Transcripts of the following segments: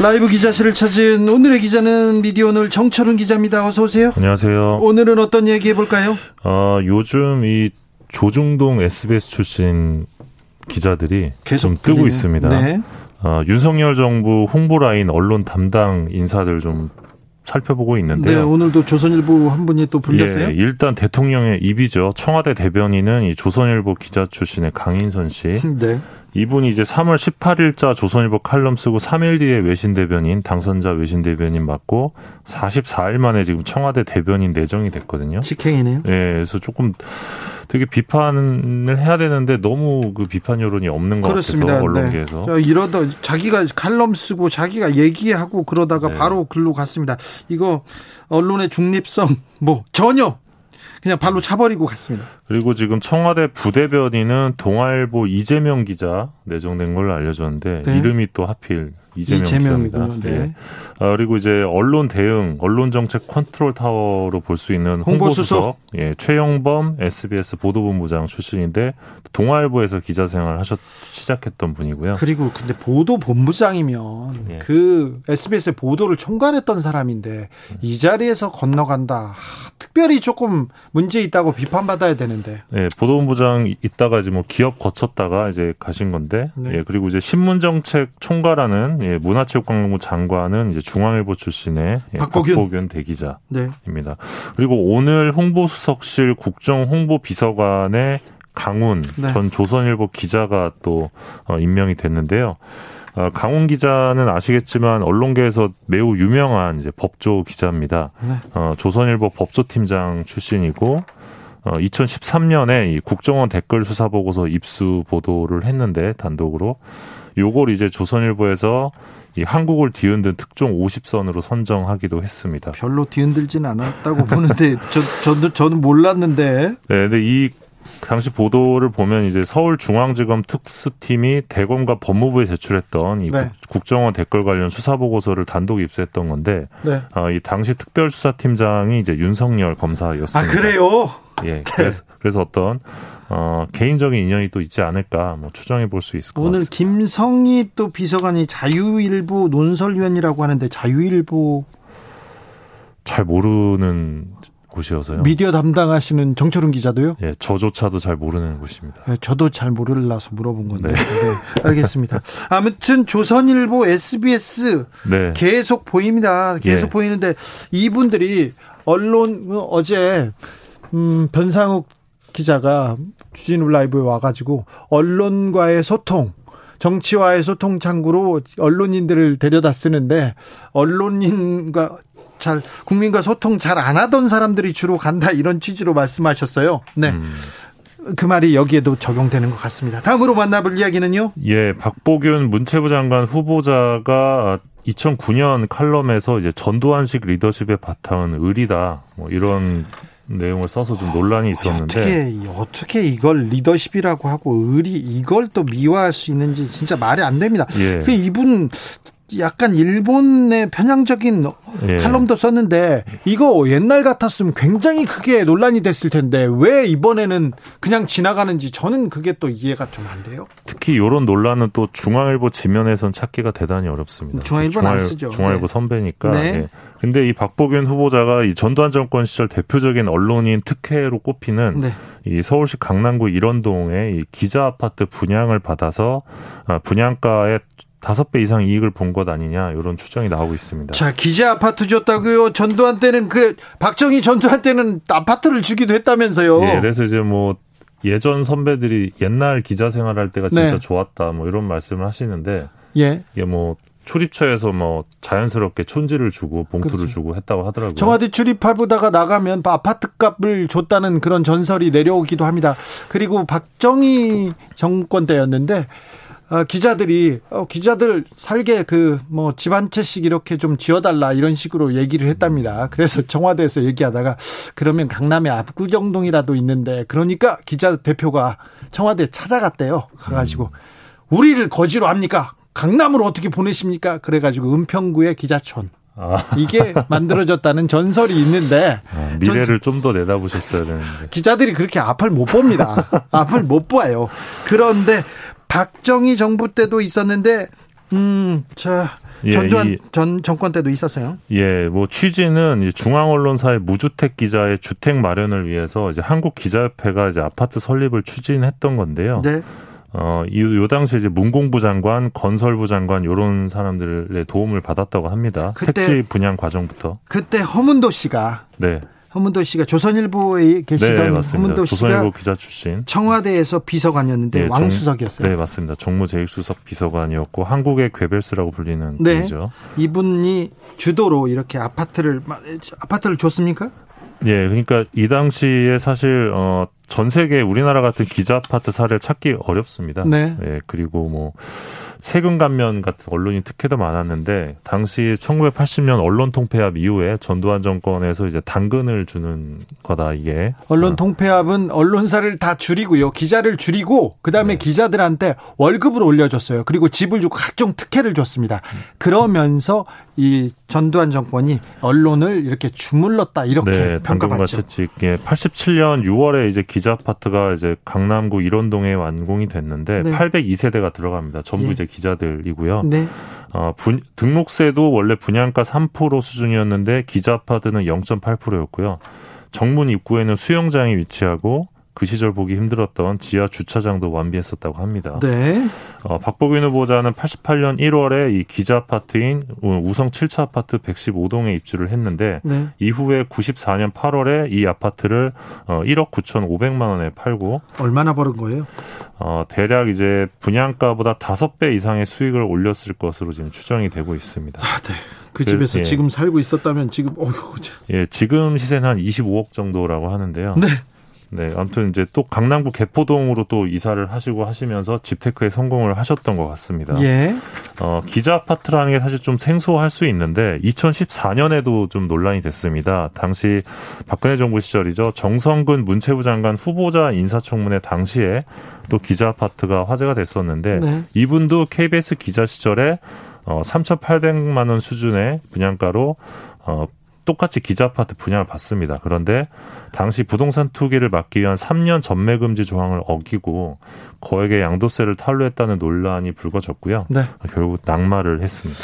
라이브 기자실을 찾은 오늘의 기자는 미디어오늘 정철은 기자입니다. 어서 오세요. 안녕하세요. 오늘은 어떤 얘기 해볼까요? 어, 요즘 이 조중동 SBS 출신 기자들이 계속 좀 뜨고. 있습니다. 네. 어, 윤석열 정부 홍보 라인 언론 담당 인사들 좀 살펴보고 네, 있는데요. 오늘도 조선일보 한 분이 또 불렸어요. 예, 일단 대통령의 입이죠. 청와대 대변인은 이 조선일보 기자 출신의 강인선 씨. 네. 이분이 이제 3월 18일자 조선일보 칼럼 쓰고 3일 뒤에 외신 대변인, 당선자 외신 대변인 맡고 44일 만에 지금 청와대 대변인 내정이 됐거든요. 직행이네요. 예, 그래서 조금 되게 비판을 해야 되는데 너무 그 비판 여론이 없는 것 그렇습니다. 같아서 언론계에서. 네. 자, 이러다 자기가 칼럼 쓰고 자기가 얘기하고 그러다가 네. 바로 글로 갔습니다. 이거 언론의 중립성 뭐 전혀 그냥 발로 차버리고 갔습니다. 그리고 지금 청와대 부대변인은 동아일보 이재명 기자 내정된 걸로 알려졌는데 네. 이름이 또 하필 이재명 이재명이군요. 기자입니다. 네. 예. 아, 그리고 이제 언론 대응, 언론 정책 컨트롤 타워로 볼 수 있는 홍보수석. 홍보수석, 예, 최영범 SBS 보도본부장 출신인데 동아일보에서 기자 생활 하셨 시작했던 분이고요. 그리고 근데 보도 본부장이면 예. 그 SBS의 보도를 총괄했던 사람인데 이 자리에서 건너간다. 하, 특별히 조금 문제 있다고 비판받아야 되는 데. 예, 보도본부장 있다가 이제 뭐 기업 거쳤다가 이제 가신 건데, 네. 예, 그리고 이제 신문정책 총괄하는 예, 문화체육관광부 장관은 이제 중앙일보 출신의 예, 박보균. 박보균 대기자. 네. 입니다. 그리고 오늘 홍보수석실 국정홍보비서관의 강훈 네. 전 조선일보 기자가 또 어, 임명이 됐는데요. 어, 강훈 기자는 아시겠지만 언론계에서 매우 유명한 이제 법조 기자입니다. 네. 어, 조선일보 법조팀장 출신이고 어, 2013년에 이 국정원 댓글 수사 보고서 입수 보도를 했는데 단독으로 요걸 이제 조선일보에서 이 한국을 뒤흔든 특종 50선으로 선정하기도 했습니다. 별로 뒤흔들진 않았다고 보는데 저 저도 저는 몰랐는데 네, 근데 이 당시 보도를 보면 이제 서울중앙지검 특수팀이 대검과 법무부에 제출했던 이 네. 국- 국정원 댓글 관련 수사 보고서를 단독 입수했던 건데 네. 어, 이 당시 특별수사팀장이 이제 윤석열 검사였습니다. 아 그래요? 예. 그래서, 그래서 어떤 어, 개인적인 인연이 또 있지 않을까 뭐 추정해 볼 수 있을 것 오늘 같습니다. 김성희 또 비서관이 자유일보 논설위원이라고 하는데 자유일보 잘 모르는 곳이어서요. 미디어 담당하시는 정철은 기자도요? 예, 저조차도 잘 모르는 곳입니다. 네, 저도 잘 모르려서 물어본 건데. 네. 네, 알겠습니다. 아무튼 조선일보, SBS 네. 계속 보입니다. 계속 예. 보이는데 이분들이 언론 어제 음, 변상욱 기자가 주진우 라이브에 와가지고 언론과의 소통. 정치와의 소통 창구로 언론인들을 데려다 쓰는데 언론인과 잘 국민과 소통 잘 안 하던 사람들이 주로 간다 이런 취지로 말씀하셨어요. 네. 음. 그 말이 여기에도 적용되는 것 같습니다. 다음으로 만나볼 이야기는요. 예, 박보균 문체부 장관 후보자가 2009년 칼럼에서 이제 전두환식 리더십의 바탕은 의리다. 뭐 이런 내용을 써서 좀 논란이 있었는데 어떻게 어떻게 이걸 리더십이라고 하고 의리 이걸 또 미화할 수 있는지 진짜 말이 안 됩니다. 예. 그 이분 약간 일본의 편향적인 예. 칼럼도 썼는데 이거 옛날 같았으면 굉장히 크게 논란이 됐을 텐데 왜 이번에는 그냥 지나가는지 저는 그게 또 이해가 좀 안 돼요. 특히 이런 논란은 또 중앙일보 지면에선 찾기가 대단히 어렵습니다. 중앙일보는 안 쓰죠. 중앙일보 네. 선배니까. 네. 예. 근데 이 박보균 후보자가 이 전두환 정권 시절 대표적인 언론인 특혜로 꼽히는 네. 이 서울시 강남구 일원동의 이 기자 아파트 분양을 받아서 아, 분양가의 다섯 배 이상 이익을 본 것 아니냐 이런 추정이 나오고 있습니다. 자 기자 아파트 줬다고요. 전두환 때는 그 박정희 전두환 때는 아파트를 주기도 했다면서요. 예, 그래서 이제 뭐 예전 선배들이 옛날 기자 생활할 때가 진짜 네. 좋았다 뭐 이런 말씀을 하시는데 예. 이게 뭐 출입처에서 뭐 자연스럽게 촌지를 주고 봉투를 그렇죠. 주고 했다고 하더라고요. 청와대 출입하보다가 나가면 아파트 값을 줬다는 그런 전설이 내려오기도 합니다. 그리고 박정희 정권 때였는데 어, 기자들이 어, 기자들 살게 그 뭐 집 한 채씩 이렇게 좀 지어달라 이런 식으로 얘기를 했답니다. 그래서 청와대에서 얘기하다가 그러면 강남에 압구정동이라도 있는데 그러니까 기자 대표가 청와대 찾아갔대요. 가가지고 우리를 거지로 합니까? 강남으로 어떻게 보내십니까? 그래가지고 은평구의 기자촌. 아. 이게 만들어졌다는 전설이 있는데 아, 미래를 좀 더 내다보셨어야 되는데 기자들이 그렇게 앞을 못 봅니다. 앞을 못 봐요. 그런데 박정희 정부 때도 있었는데 음, 자 예, 전두환 전 정권 때도 있었어요. 예, 뭐 취지는 중앙 언론사의 무주택 기자의 주택 마련을 위해서 이제 한국 기자협회가 이제 아파트 설립을 추진했던 건데요. 네. 어, 이, 요 당시에 이제 문공부 장관, 건설부 장관, 요런 사람들의 도움을 받았다고 합니다. 그때, 택지 분양 과정부터. 그때 허문도 씨가. 네. 허문도 씨가 조선일보에 계시던 네, 허문도 씨가 조선일보 기자 출신 청와대에서 비서관이었는데 네, 왕수석이었어요. 네 맞습니다. 정무 제일수석 비서관이었고 한국의 괴벨스라고 불리는 네. 분이죠. 이분이 주도로 이렇게 아파트를 아파트를 줬습니까? 예, 그러니까 이 당시에 사실 어, 전 세계 우리나라 같은 기자 아파트 사례를 찾기 어렵습니다. 네. 예, 그리고 뭐 세금 감면 같은 언론인 특혜도 많았는데 당시 1980년 언론 통폐합 이후에 전두환 정권에서 이제 당근을 주는 거다 이게. 언론 어. 통폐합은 언론사를 다 줄이고요. 기자를 줄이고 그다음에 네. 기자들한테 월급을 올려줬어요. 그리고 집을 주고 각종 특혜를 줬습니다. 그러면서 이 전두환 정권이 언론을 이렇게 주물렀다 이렇게 네, 평가받죠. 예, 87년 6월에 이제 기자 아파트가 이제 강남구 일원동에 완공이 됐는데 네. 802세대가 들어갑니다. 전부 예. 이제 기자들이고요. 네. 어, 분, 등록세도 원래 분양가 3% 수준이었는데 기자 아파트는 0.8%였고요. 정문 입구에는 수영장이 위치하고 그 시절 보기 힘들었던 지하 주차장도 완비했었다고 합니다. 네. 어, 박보균 후보자는 88년 1월에 이 기자 아파트인 우성 7차 아파트 115동에 입주를 했는데 네. 이후에 94년 8월에 이 아파트를 어, 1억 9천5백만 원에 팔고 얼마나 벌은 거예요? 어, 대략 이제 분양가보다 5배 이상의 수익을 올렸을 것으로 지금 추정이 되고 있습니다. 아, 네. 그 집에서 예. 지금 살고 있었다면 지금 어휴. 예, 지금 시세는 한 25억 정도라고 하는데요. 네. 네, 아무튼 이제 또 강남구 개포동으로 또 이사를 하시고 하시면서 집테크에 성공을 하셨던 것 같습니다. 예. 어, 기자 아파트라는 게 사실 좀 생소할 수 있는데 2014년에도 좀 논란이 됐습니다. 당시 박근혜 정부 시절이죠. 정성근 문체부 장관 후보자 인사청문회 당시에 또 기자 아파트가 화제가 됐었는데 네. 이분도 KBS 기자 시절에 어, 3,800만 원 수준의 분양가로 어, 똑같이 기자 아파트 분양을 받습니다. 그런데 당시 부동산 투기를 막기 위한 3년 전매 금지 조항을 어기고 거액의 양도세를 탈루했다는 논란이 불거졌고요. 네. 결국 낙마를 했습니다.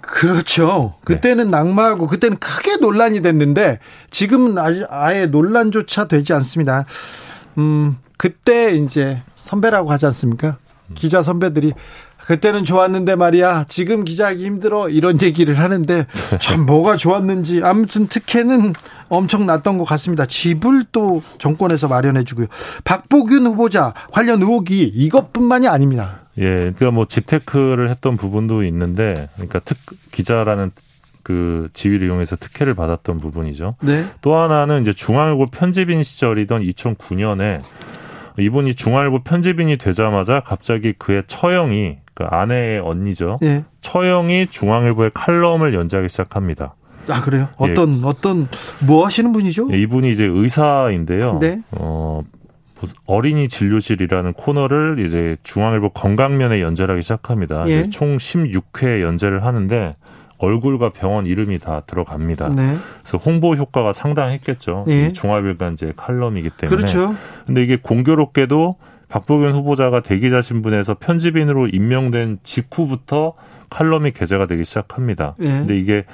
그렇죠. 그때는 네. 낙마하고 그때는 크게 논란이 됐는데 지금은 아예 논란조차 되지 않습니다. 음, 그때 이제 선배라고 하지 않습니까? 기자 선배들이 그때는 좋았는데 말이야. 지금 기자하기 힘들어. 이런 얘기를 하는데 참 뭐가 좋았는지 아무튼 특혜는 엄청 났던 것 같습니다. 집을 또 정권에서 마련해 주고요. 박보균 후보자 관련 의혹이 이것뿐만이 아닙니다. 예, 그러니까 뭐 집테크를 했던 부분도 있는데, 그러니까 특 기자라는 그 지위를 이용해서 특혜를 받았던 부분이죠. 네. 또 하나는 이제 중앙일보 편집인 시절이던 2009년에 이분이 중앙일보 편집인이 되자마자 갑자기 그의 처형이 그 아내의 언니죠. 예. 처형이 중앙일보의 칼럼을 연재하기 시작합니다. 아 그래요? 예. 어떤 예. 어떤 뭐 하시는 분이죠? 예, 이분이 이제 의사인데요. 네. 어 어린이 진료실이라는 코너를 이제 중앙일보 건강면에 연재하기 시작합니다. 예. 총 16회 연재를 하는데 얼굴과 병원 이름이 다 들어갑니다. 네. 그래서 홍보 효과가 상당했겠죠. 예. 종합일간제 칼럼이기 때문에. 그렇죠. 근데 이게 공교롭게도 박보균 후보자가 대기자 신분에서 편집인으로 임명된 직후부터 칼럼이 게재가 되기 시작합니다. 예. 근데 이게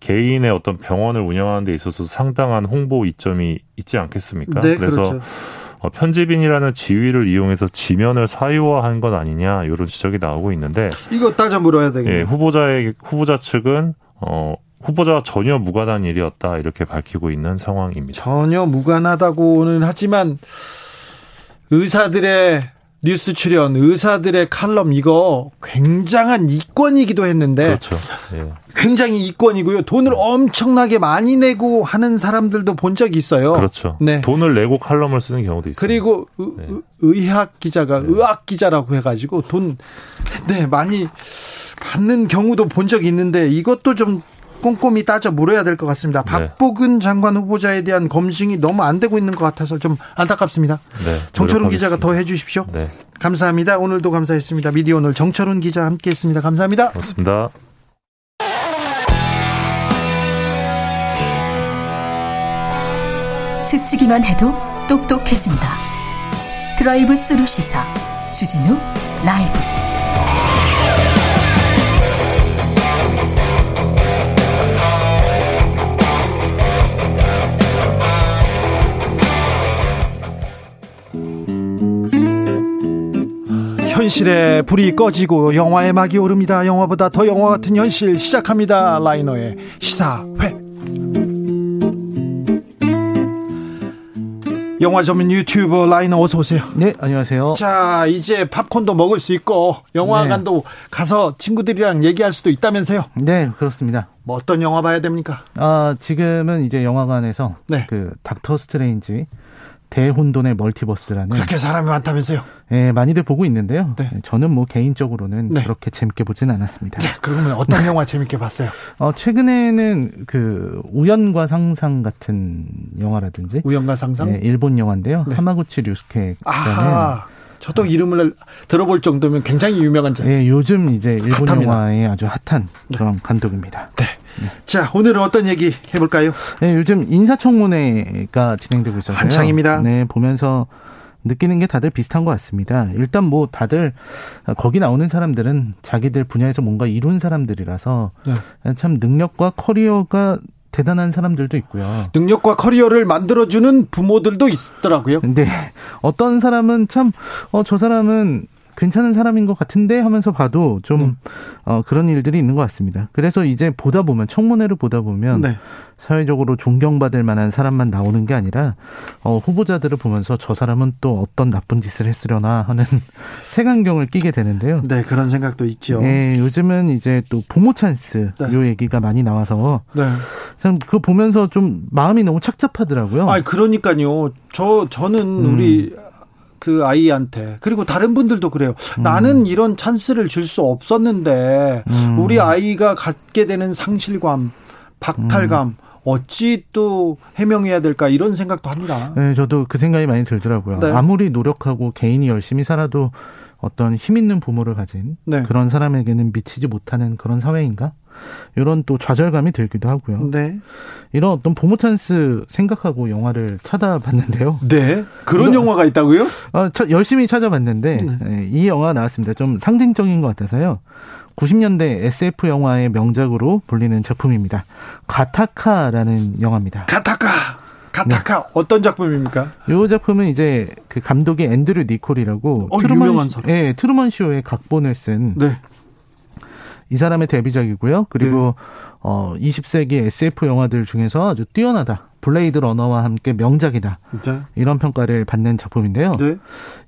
개인의 어떤 병원을 운영하는 데 있어서 상당한 홍보 이점이 있지 않겠습니까? 네, 그래서 그렇죠. 어, 편집인이라는 지위를 이용해서 지면을 사유화한 것 아니냐 이런 지적이 나오고 있는데 이거 따져 물어야 되겠네요. 예, 후보자의 후보자 측은 어 후보자와 전혀 무관한 일이었다 이렇게 밝히고 있는 상황입니다. 전혀 무관하다고는 하지만 의사들의 뉴스 출연, 의사들의 칼럼 이거 굉장한 이권이기도 했는데 그렇죠. 예. 굉장히 이권이고요. 돈을 엄청나게 많이 내고 하는 사람들도 본 적이 있어요. 그렇죠. 네. 돈을 내고 칼럼을 쓰는 경우도 있어요. 그리고 네. 의, 학 기자가 네. 의학 기자라고 해가지고 돈 네, 많이 받는 경우도 본 적이 있는데 이것도 좀 꼼꼼히 따져 물어야 될 것 같습니다. 네. 박보균 장관 후보자에 대한 검증이 너무 안 되고 있는 것 같아서 좀 안타깝습니다. 네, 정철운 기자가 더 해주십시오. 네, 감사합니다. 오늘도 감사했습니다. 미디어 오늘 정철운 기자 함께했습니다. 감사합니다. 고맙습니다. 스치기만 해도 똑똑해진다. 드라이브 스루 시사 주진우 라이브. 현실의 불이 꺼지고 영화의 막이 오릅니다. 영화보다 더 영화 같은 현실 시작합니다. 라이너의 시사회. 영화 전문 유튜버 라이너 어서 오세요. 네, 안녕하세요. 자, 이제 팝콘도 먹을 수 있고 영화관도 가서 친구들이랑 얘기할 수도 있다면서요. 네, 그렇습니다. 뭐 어떤 영화 봐야 됩니까? 아, 지금은 이제 영화관에서 네. 그 닥터 스트레인지 대혼돈의 멀티버스라는 그렇게 사람이 많다면서요. 예, 많이들 보고 있는데요. 네. 저는 뭐 개인적으로는 네. 그렇게 재밌게 보진 않았습니다. 자, 그러면 어떤 영화 재밌게 봤어요? 어, 최근에는 그 우연과 상상 같은 영화라든지 우연과 상상? 예, 일본 영화인데요. 네. 하마구치 류스케라는 아하. 저도 이름을 들어볼 정도면 굉장히 유명한 자. 예, 요즘 이제 일본 핫합니다. 영화의 아주 핫한 그런 감독입니다. 네. 자, 오늘은 어떤 얘기 해볼까요? 네, 요즘 인사청문회가 진행되고 있어서요. 한창입니다. 네, 보면서 느끼는 게 다들 비슷한 것 같습니다. 일단 뭐 다들 거기 나오는 사람들은 자기들 분야에서 뭔가 이룬 사람들이라서 네. 참 능력과 커리어가 대단한 사람들도 있고요. 능력과 커리어를 만들어주는 부모들도 있더라고요. 근데 어떤 사람은 참, 어, 저 사람은 괜찮은 사람인 것 같은데 하면서 봐도 좀, 음. 어, 그런 일들이 있는 것 같습니다. 그래서 이제 보다 보면, 청문회를 보다 보면, 네. 사회적으로 존경받을 만한 사람만 나오는 게 아니라, 어, 후보자들을 보면서 저 사람은 또 어떤 나쁜 짓을 했으려나 하는 색안경을 끼게 되는데요. 네, 그런 생각도 있죠. 예, 요즘은 이제 또 부모 찬스 네. 요 얘기가 많이 나와서 네. 참 그거 보면서 좀 마음이 너무 착잡하더라고요. 아, 그러니까요. 저 저는 음. 우리 그 아이한테 그리고 다른 분들도 그래요. 음. 나는 이런 찬스를 줄 수 없었는데 음. 우리 아이가 갖게 되는 상실감, 박탈감 음. 어찌 또 해명해야 될까 이런 생각도 합니다. 네, 저도 그 생각이 많이 들더라고요. 네. 아무리 노력하고 개인이 열심히 살아도 어떤 힘 있는 부모를 가진 네. 그런 사람에게는 미치지 못하는 그런 사회인가? 이런 또 좌절감이 들기도 하고요. 네. 이런 어떤 부모 찬스 생각하고 영화를 찾아봤는데요. 네. 그런 이거- 영화가 있다고요? 아, 차- 열심히 찾아봤는데 네. 예, 이 영화 나왔습니다. 좀 상징적인 것 같아서요. 90년대 SF 영화의 명작으로 불리는 작품입니다. 가타카라는 영화입니다. 가타카. 가타카 네. 어떤 작품입니까? 이 작품은 이제 그 감독이 앤드류 니콜이라고 어, 유명한 사람. 예, 트루먼 쇼의 각본을 쓴 이 네. 사람의 데뷔작이고요. 그리고 어 20세기 SF 영화들 중에서 아주 뛰어나다. 블레이드 러너와 함께 명작이다. 네. 이런 평가를 받는 작품인데요. 네.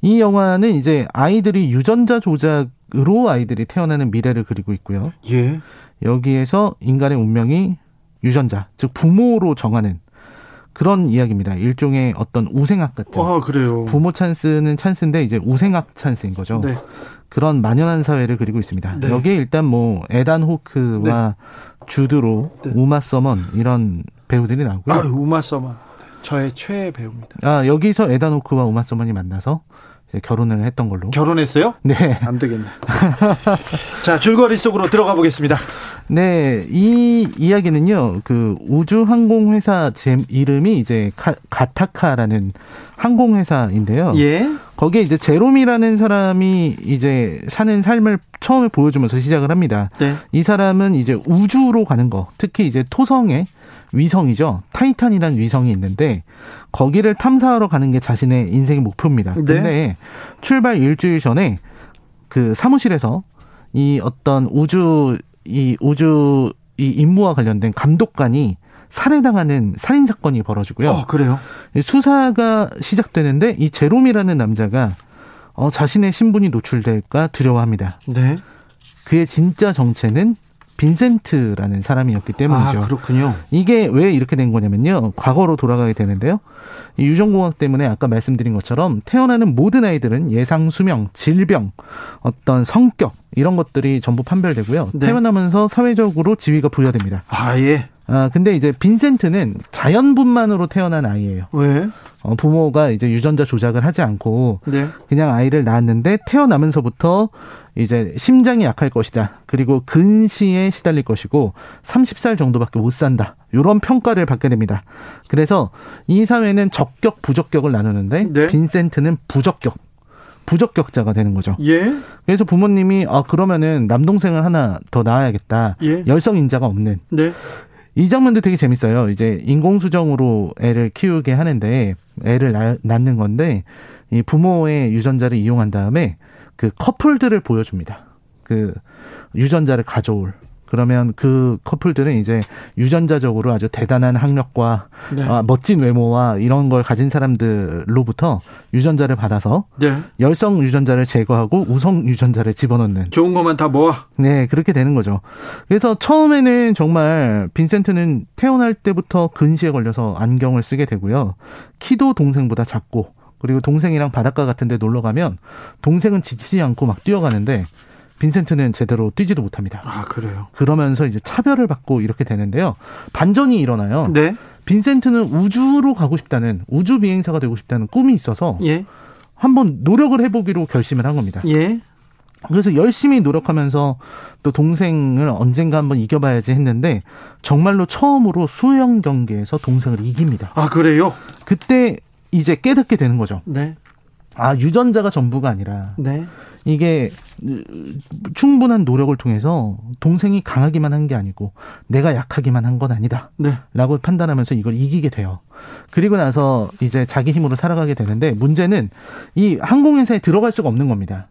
이 영화는 이제 아이들이 유전자 조작으로 아이들이 태어나는 미래를 그리고 있고요. 예. 여기에서 인간의 운명이 유전자, 즉 부모로 정하는 그런 이야기입니다. 일종의 어떤 우생학 같은. 아, 그래요. 부모 찬스는 찬스인데 이제 우생학 찬스인 거죠. 네. 그런 만연한 사회를 그리고 있습니다. 네. 여기에 일단 뭐 에단 호크와 주드로, 네. 우마 서먼 이런 배우들이 나오고요. 아, 우마 서먼. 저의 최애 배우입니다. 아, 여기서 에단 호크와 우마 서먼이 만나서 결혼을 했던 걸로. 결혼했어요? 네. 안 되겠네. 자, 줄거리 속으로 들어가 보겠습니다. 네, 이 이야기는요, 그 우주항공회사 제 이름이 이제 카, 가타카라는 항공회사인데요. 예. 거기에 이제 제롬이라는 사람이 이제 사는 삶을 처음에 보여주면서 시작을 합니다. 네. 이 사람은 이제 우주로 가는 거, 특히 이제 토성에 위성이죠. 타이탄이라는 위성이 있는데 거기를 탐사하러 가는 게 자신의 인생의 목표입니다. 네. 근데 출발 일주일 전에 그 사무실에서 이 어떤 우주 이 우주 이 임무와 관련된 감독관이 살해당하는 살인 사건이 벌어지고요. 어, 그래요. 수사가 시작되는데 이 제롬이라는 남자가 어, 자신의 신분이 노출될까 두려워합니다. 네. 그의 진짜 정체는 빈센트라는 사람이었기 때문이죠. 아, 그렇군요. 이게 왜 이렇게 된 거냐면요. 과거로 돌아가게 되는데요. 이 유전공학 때문에 아까 말씀드린 것처럼 태어나는 모든 아이들은 예상 수명, 질병, 어떤 성격 이런 것들이 전부 판별되고요. 네. 태어나면서 사회적으로 지위가 부여됩니다. 아, 예. 아 근데 이제 빈센트는 자연분만으로 태어난 아이예요. 왜? 어, 부모가 이제 유전자 조작을 하지 않고 네. 그냥 아이를 낳았는데 태어나면서부터 이제 심장이 약할 것이다. 그리고 근시에 시달릴 것이고 30살 정도밖에 못 산다. 이런 평가를 받게 됩니다. 그래서 이 사회는 적격, 부적격을 나누는데 네. 빈센트는 부적격. 부적격자가 되는 거죠. 예. 그래서 부모님이 아 그러면은 남동생을 하나 더 낳아야겠다. 예. 열성 인자가 없는 네. 이 장면도 되게 재밌어요. 이제 인공수정으로 애를 키우게 하는데 애를 낳, 낳는 건데 이 부모의 유전자를 이용한 다음에 그 커플들을 보여줍니다. 그 유전자를 가져올. 그러면 그 커플들은 이제 유전자적으로 아주 대단한 학력과 네. 아, 멋진 외모와 이런 걸 가진 사람들로부터 유전자를 받아서 네. 열성 유전자를 제거하고 우성 유전자를 집어넣는 좋은 것만 다 모아. 네, 그렇게 되는 거죠. 그래서 처음에는 정말 빈센트는 태어날 때부터 근시에 걸려서 안경을 쓰게 되고요. 키도 동생보다 작고, 그리고 동생이랑 바닷가 같은 데 놀러 가면 동생은 지치지 않고 막 뛰어가는데 빈센트는 제대로 뛰지도 못합니다. 아, 그래요. 그러면서 이제 차별을 받고 이렇게 되는데요. 반전이 일어나요. 네. 빈센트는 우주로 가고 싶다는, 우주 비행사가 되고 싶다는 꿈이 있어서 예. 한번 노력을 해보기로 결심을 한 겁니다. 예. 그래서 열심히 노력하면서 또 동생을 언젠가 한번 이겨봐야지 했는데 정말로 처음으로 수영 경기에서 동생을 이깁니다. 아, 그래요? 그때 이제 깨닫게 되는 거죠. 네. 아 유전자가 전부가 아니라 네. 이게 충분한 노력을 통해서 동생이 강하기만 한 게 아니고 내가 약하기만 한 건 아니다. 네. 라고 판단하면서 이걸 이기게 돼요. 그리고 나서 이제 자기 힘으로 살아가게 되는데 문제는 이 항공회사에 들어갈 수가 없는 겁니다.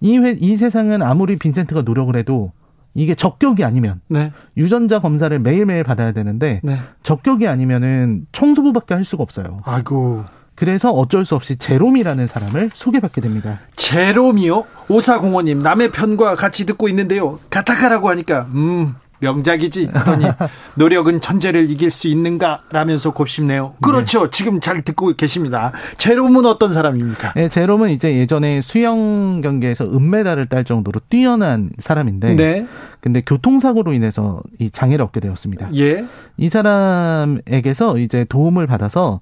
이, 회, 이 세상은 아무리 빈센트가 노력을 해도 이게 적격이 아니면 네. 유전자 검사를 매일매일 받아야 되는데 네. 적격이 아니면은 청소부밖에 할 수가 없어요. 아이고. 그래서 어쩔 수 없이 제롬이라는 사람을 소개받게 됩니다. 제롬이요? 오사공원님 남의 편과 같이 듣고 있는데요. 가타카라고 하니까 음 명작이지 하더니 노력은 천재를 이길 수 있는가 라면서 곱씹네요. 그렇죠. 지금 잘 듣고 계십니다. 제롬은 어떤 사람입니까? 네, 제롬은 이제 예전에 수영 경기에서 은메달을 딸 정도로 뛰어난 사람인데 네. 근데 교통사고로 인해서 이 장애를 얻게 되었습니다. 예. 이 사람에게서 이제 도움을 받아서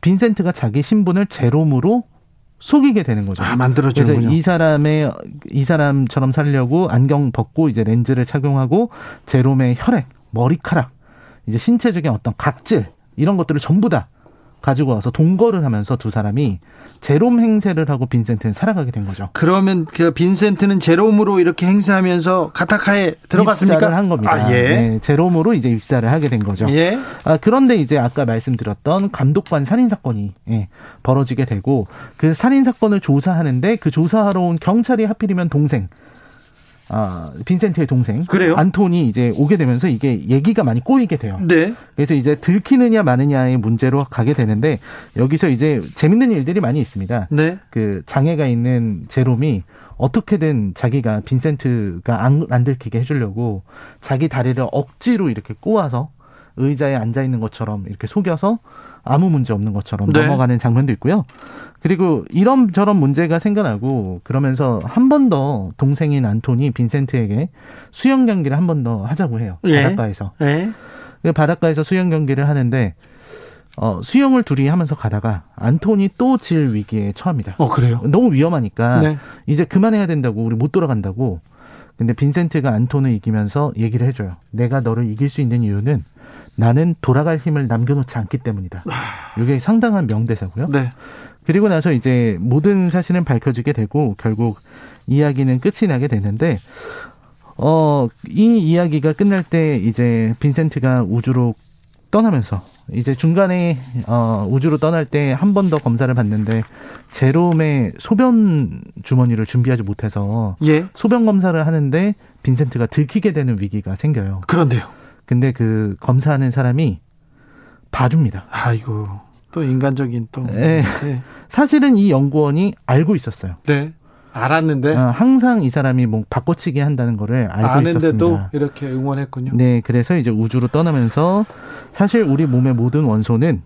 빈센트가 자기 신분을 제롬으로 속이게 되는 거죠. 아 그래서 만들어주는군요. 이 사람의 이 사람처럼 살려고 안경 벗고 이제 렌즈를 착용하고 제롬의 혈액, 머리카락, 이제 신체적인 어떤 각질 이런 것들을 전부 다 가지고 와서 동거를 하면서 두 사람이 제롬 행세를 하고 빈센트는 살아가게 된 거죠. 그러면 그 빈센트는 제롬으로 이렇게 행세하면서 가타카에 들어갔습니까? 입사를 한 겁니다. 아, 예. 네, 제롬으로 이제 입사를 하게 된 거죠. 예. 아, 그런데 이제 아까 말씀드렸던 감독관 살인 사건이 예, 벌어지게 되고 그 살인 사건을 조사하는데 그 조사하러 온 경찰이 하필이면 동생 아, 빈센트의 동생 그래요? 안톤이 이제 오게 되면서 이게 얘기가 많이 꼬이게 돼요. 네. 그래서 이제 들키느냐 마느냐의 문제로 가게 되는데 여기서 이제 재밌는 일들이 많이 있습니다. 네. 그 장애가 있는 제롬이 어떻게든 자기가 빈센트가 안, 안 들키게 해주려고 자기 다리를 억지로 이렇게 꼬아서 의자에 앉아 있는 것처럼 이렇게 속여서 아무 문제 없는 것처럼 네. 넘어가는 장면도 있고요. 그리고 이런 저런 문제가 생겨나고 그러면서 한 번 더 동생인 안톤이 빈센트에게 수영 경기를 한 번 더 하자고 해요. 예. 바닷가에서. 예. 그 바닷가에서 수영 경기를 하는데 어, 수영을 둘이 하면서 가다가 안톤이 또 질 위기에 처합니다. 어 그래요. 너무 위험하니까 네. 이제 그만해야 된다고 우리 못 돌아간다고. 근데 빈센트가 안톤을 이기면서 얘기를 해줘요. 내가 너를 이길 수 있는 이유는 나는 돌아갈 힘을 남겨놓지 않기 때문이다. 이게 상당한 명대사고요. 네. 그리고 나서 이제 모든 사실은 밝혀지게 되고 결국 이야기는 끝이 나게 되는데 어, 이 이야기가 끝날 때 이제 빈센트가 우주로 떠나면서 이제 중간에 어, 우주로 떠날 때 한 번 더 검사를 받는데 제롬의 소변 주머니를 준비하지 못해서 예. 소변 검사를 하는데 빈센트가 들키게 되는 위기가 생겨요. 그런데요. 근데 그 검사하는 사람이 봐줍니다. 아이고. 또 인간적인 또. 네. 네. 사실은 이 연구원이 알고 있었어요. 네. 알았는데 어, 항상 이 사람이 뭐 바꿔치기 한다는 거를 알고 아는데도 있었습니다. 이렇게 응원했군요. 네, 그래서 이제 우주로 떠나면서 사실 우리 몸의 모든 원소는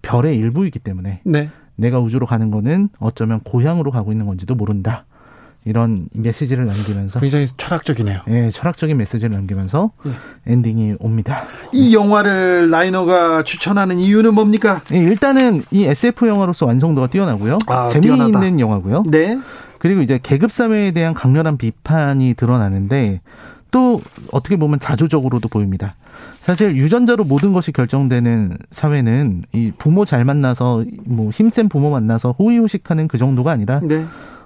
별의 일부이기 때문에 네. 내가 우주로 가는 거는 어쩌면 고향으로 가고 있는 건지도 모른다. 이런 메시지를 남기면서 굉장히 철학적이네요. 예, 철학적인 메시지를 남기면서 예. 엔딩이 옵니다. 이 영화를 라이너가 추천하는 이유는 뭡니까? 예, 일단은 이 SF 영화로서 완성도가 뛰어나고요. 아, 재미있는 뛰어나다. 영화고요. 네. 그리고 이제 계급 사회에 대한 강렬한 비판이 드러나는데 또 어떻게 보면 자조적으로도 보입니다. 사실 유전자로 모든 것이 결정되는 사회는 이 부모 잘 만나서 뭐 힘센 부모 만나서 호의호식하는 그 정도가 아니라 네.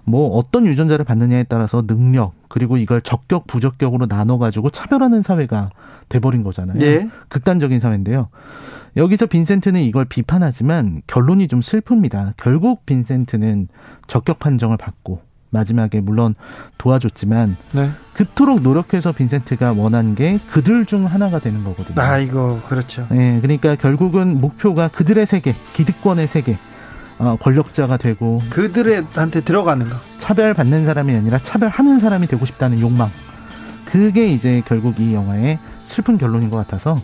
뭐 어떤 유전자를 받느냐에 따라서 능력 그리고 이걸 적격 부적격으로 나눠 가지고 차별하는 사회가 돼버린 거잖아요. 예. 극단적인 사회인데요. 여기서 빈센트는 이걸 비판하지만 결론이 좀 슬픕니다. 결국 빈센트는 적격 판정을 받고 마지막에 물론 도와줬지만 네. 그토록 노력해서 빈센트가 원한 게 그들 중 하나가 되는 거거든요. 아, 이거 그렇죠. 네, 그러니까 결국은 목표가 그들의 세계, 기득권의 세계, 어, 권력자가 되고 그들한테 들어가는 거. 차별받는 사람이 아니라 차별하는 사람이 되고 싶다는 욕망. 그게 이제 결국 이 영화의 슬픈 결론인 것 같아서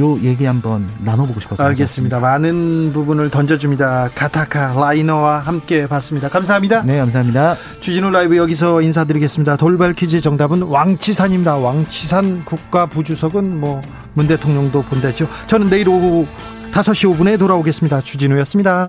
요 얘기 한번 나눠보고 싶어서 알겠습니다. 많은 부분을 던져줍니다. 가타카 라이너와 함께 봤습니다. 감사합니다. 네, 감사합니다. 주진우 라이브 여기서 인사드리겠습니다. 돌발 퀴즈 정답은 왕치산입니다. 왕치산 국가부주석은 뭐 문 대통령도 본다죠. 저는 내일 오후 5시 5분에 돌아오겠습니다. 주진우였습니다.